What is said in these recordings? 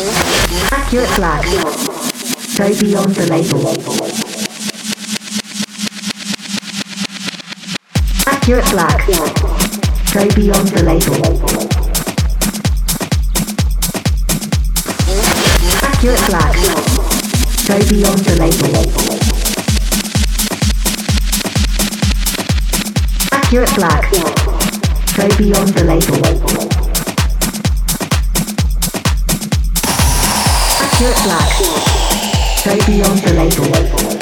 Accurate black. Go beyond the label. Accurate black. Go beyond the label. Accurate black. Go beyond the label. Accurate black. Go beyond the label. Accurate black. Go beyond the label.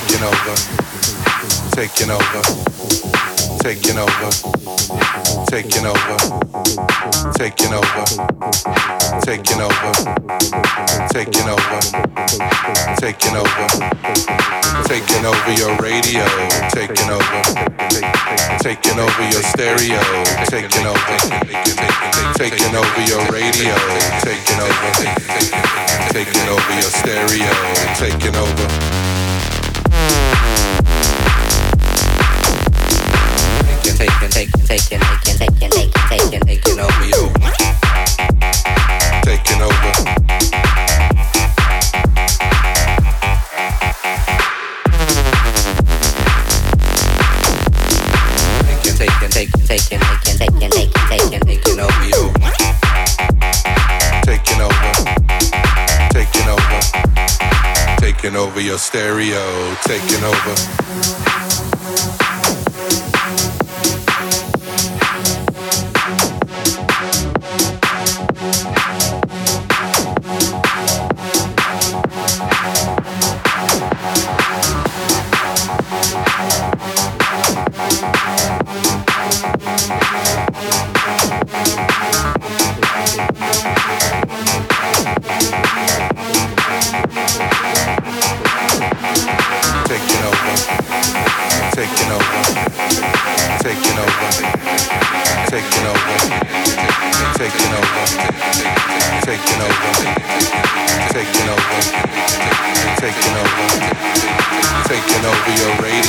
Taking over, taking over, taking over, taking over, taking over, taking over, taking over, taking over, taking over your radio, taking over, taking over your stereo, taking over, taking over your radio, taking over, taking over your stereo, taking over. taking, taking, taking, taking, taking, taking, over you. Taking over. Taking, taking, taking, taking, taking, taking, taking, taking over you. Taking over. Taking over. Taking over your stereo. Taking over. taking over, your radio.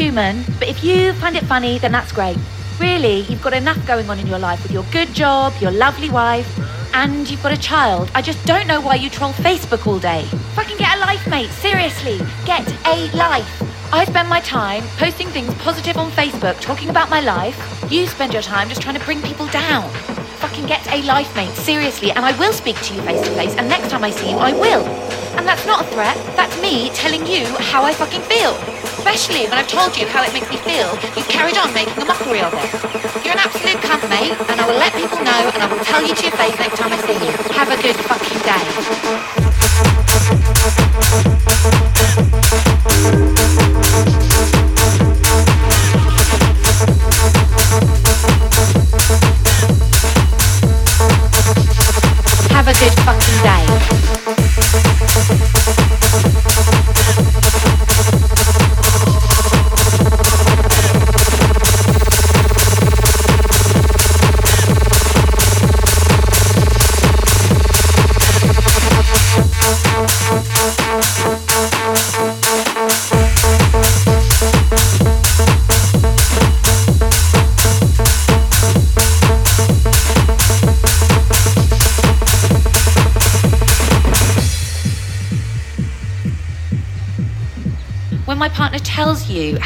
Human. But if you find it funny, then that's great. Really, you've got enough going on in your life with your good job, your lovely wife, and you've got a child. I just don't know why you troll Facebook all day. Fucking get a life, mate. Seriously, get a life. I spend my time posting things positive on Facebook, talking about my life. You spend your time just trying to bring people down. Fucking get a life, mate. Seriously, and I will speak to you face to face, and next time I see you, I will. And that's not a threat, that's me telling you how I fucking feel. Especially when I've told you how it makes me feel, you've carried on making a mockery of it. You're an absolute cunt, mate, and I will let people know, and I will tell you to your face next time I see you. Have a good fucking day.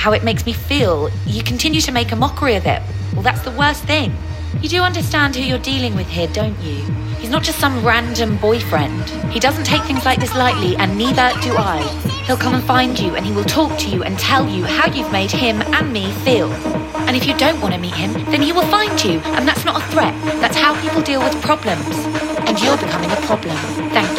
How it makes me feel, you continue to make a mockery of it. Well, that's the worst thing. You do understand who you're dealing with here, don't you? He's not just some random boyfriend. He doesn't take things like this lightly, and neither do I. He'll come and find you, and he will talk to you and tell you how you've made him and me feel. And if you don't want to meet him, then he will find you, and that's not a threat. That's how people deal with problems. And you're becoming a problem. Thank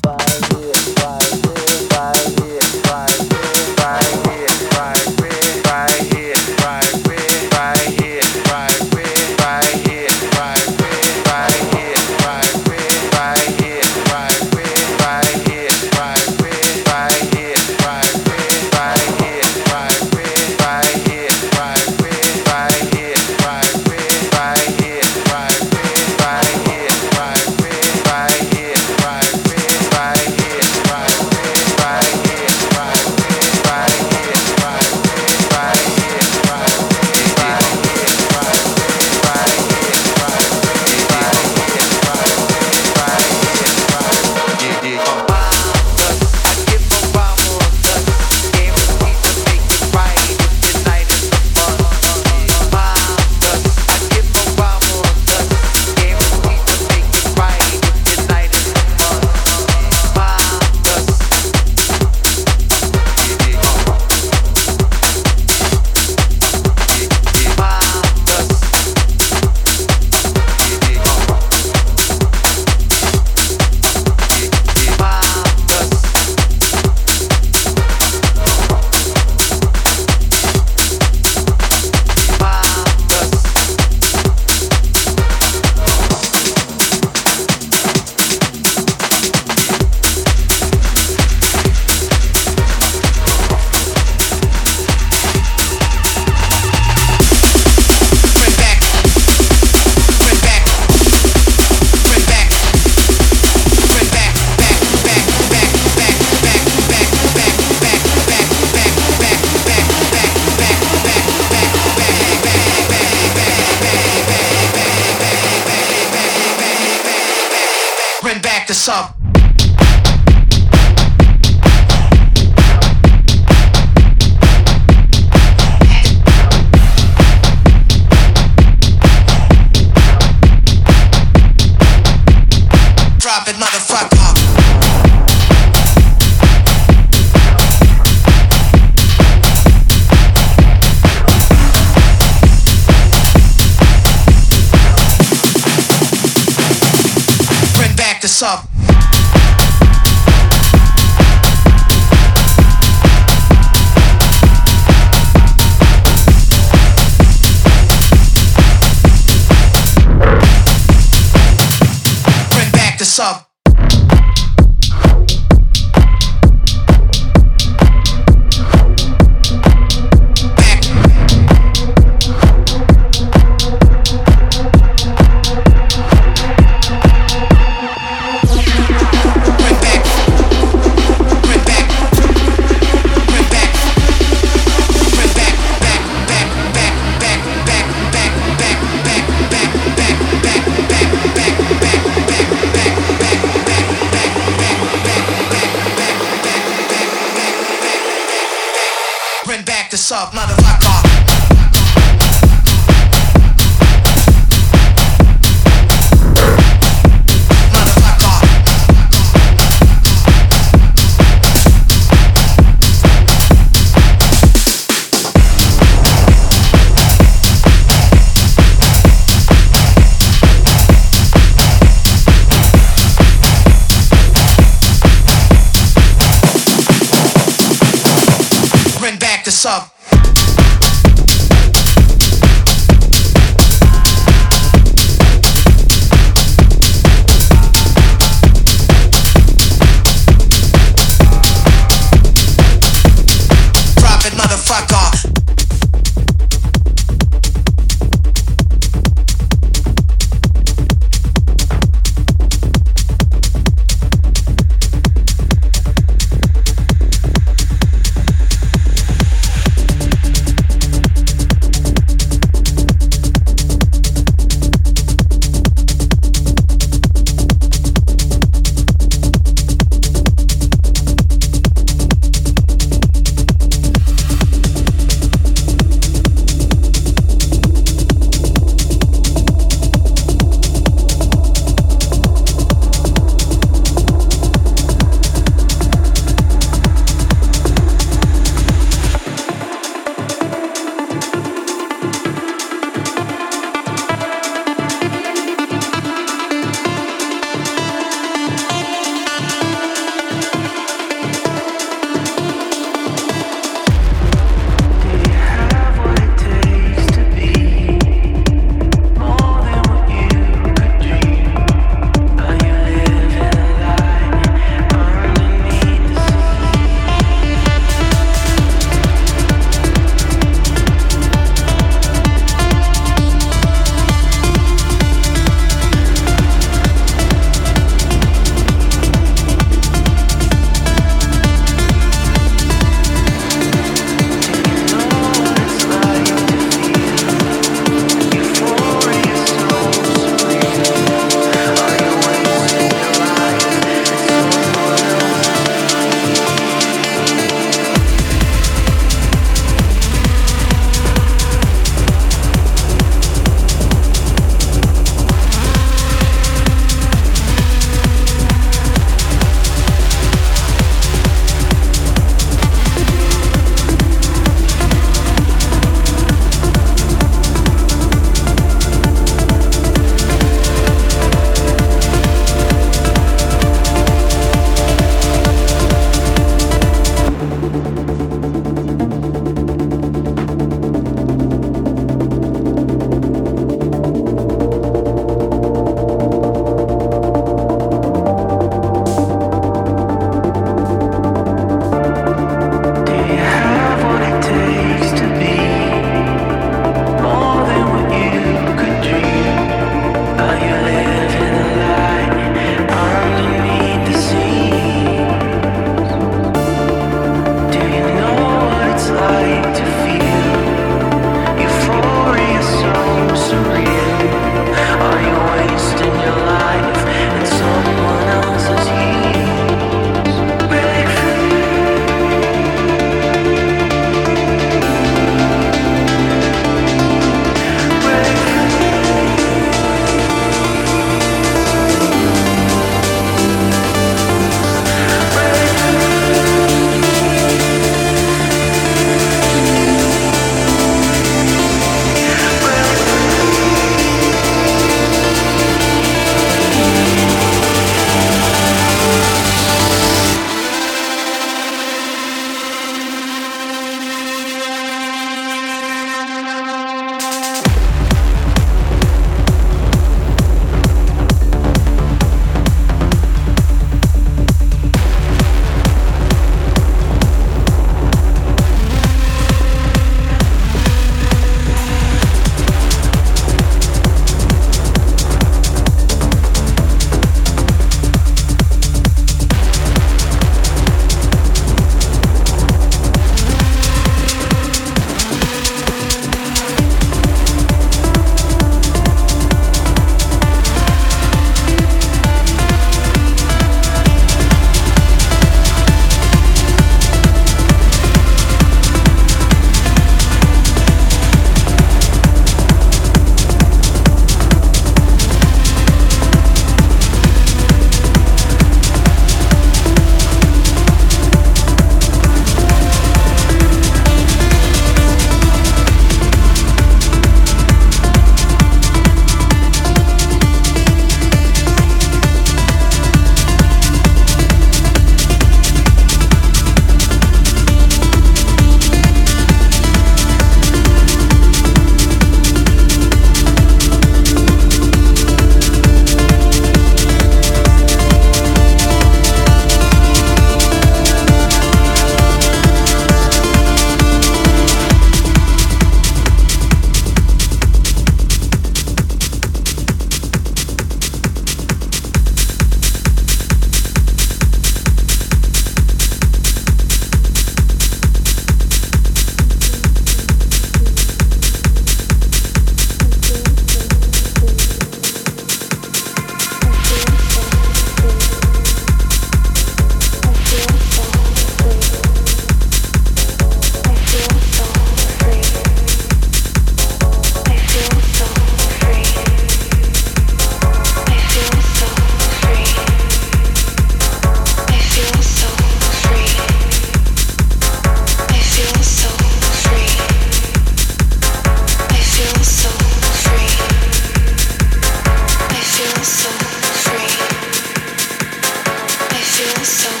so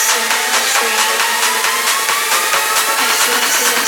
feel so free.